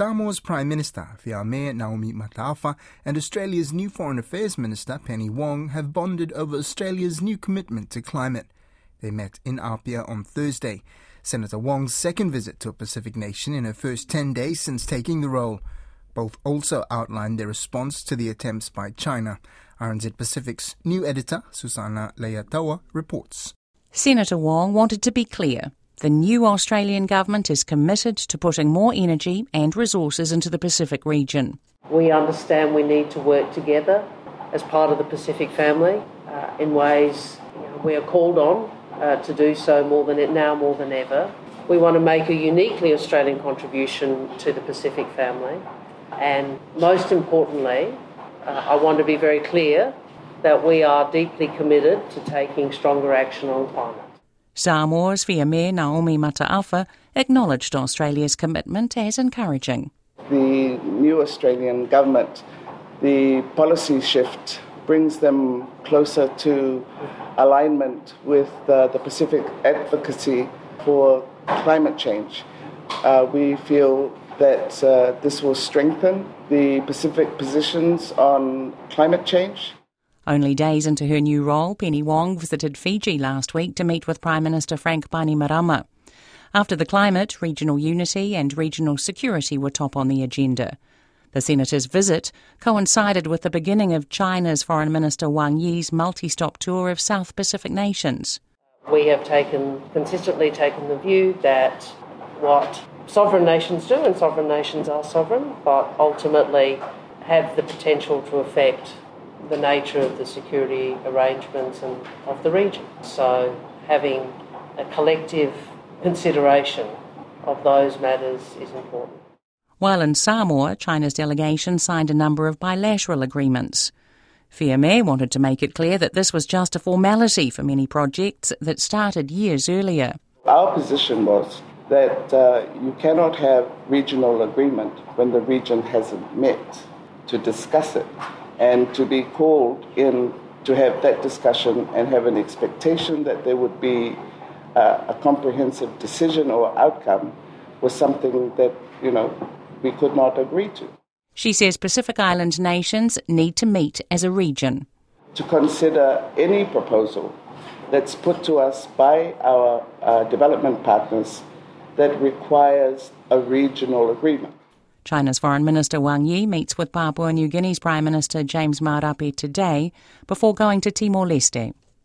Samoa's Prime Minister Fiame Naomi Mataafa and Australia's new Foreign Affairs Minister Penny Wong have bonded over Australia's new commitment to climate. They met in Apia on Thursday. Senator Wong's second visit to a Pacific nation in her first 10 days since taking the role. Both also outlined their response to the attempts by China. RNZ Pacific's new editor, Susana Leataua, reports. Senator Wong wanted to be clear. The new Australian government is committed to putting more energy and resources into the Pacific region. We understand we need to work together as part of the Pacific family uh, in ways you know, we are called on uh, to do so more than it now more than ever. We want to make a uniquely Australian contribution to the Pacific family, and most importantly, uh, I want to be very clear that we are deeply committed to taking stronger action on climate. Samoa's Fiame Naomi Mataafa acknowledged Australia's commitment as encouraging. The new Australian government, the policy shift brings them closer to alignment with uh, the Pacific advocacy for climate change. Uh, we feel that uh, this will strengthen the Pacific positions on climate change. Only days into her new role, Penny Wong visited Fiji last week to meet with Prime Minister Frank Bainimarama. After the climate, regional unity and regional security were top on the agenda. The senator's visit coincided with the beginning of China's Foreign Minister Wang Yi's multi-stop tour of South Pacific nations. We have taken consistently taken the view that what sovereign nations do, and sovereign nations are sovereign, but ultimately have the potential to affect the nature of the security arrangements and of the region. So having a collective consideration of those matters is important. While in Samoa, China's delegation signed a number of bilateral agreements. Fiame wanted to make it clear that this was just a formality for many projects that started years earlier. Our position was that uh, you cannot have regional agreement when the region hasn't met to discuss it and to be called in to have that discussion and have an expectation that there would be uh, a comprehensive decision or outcome was something that you know we could not agree to. She says Pacific Island nations need to meet as a region. To consider any proposal that's put to us by our uh, development partners that requires a regional agreement. China's Foreign Minister Wang Yi meets with Papua New Guinea's Prime Minister James Marape today before going to Timor Leste.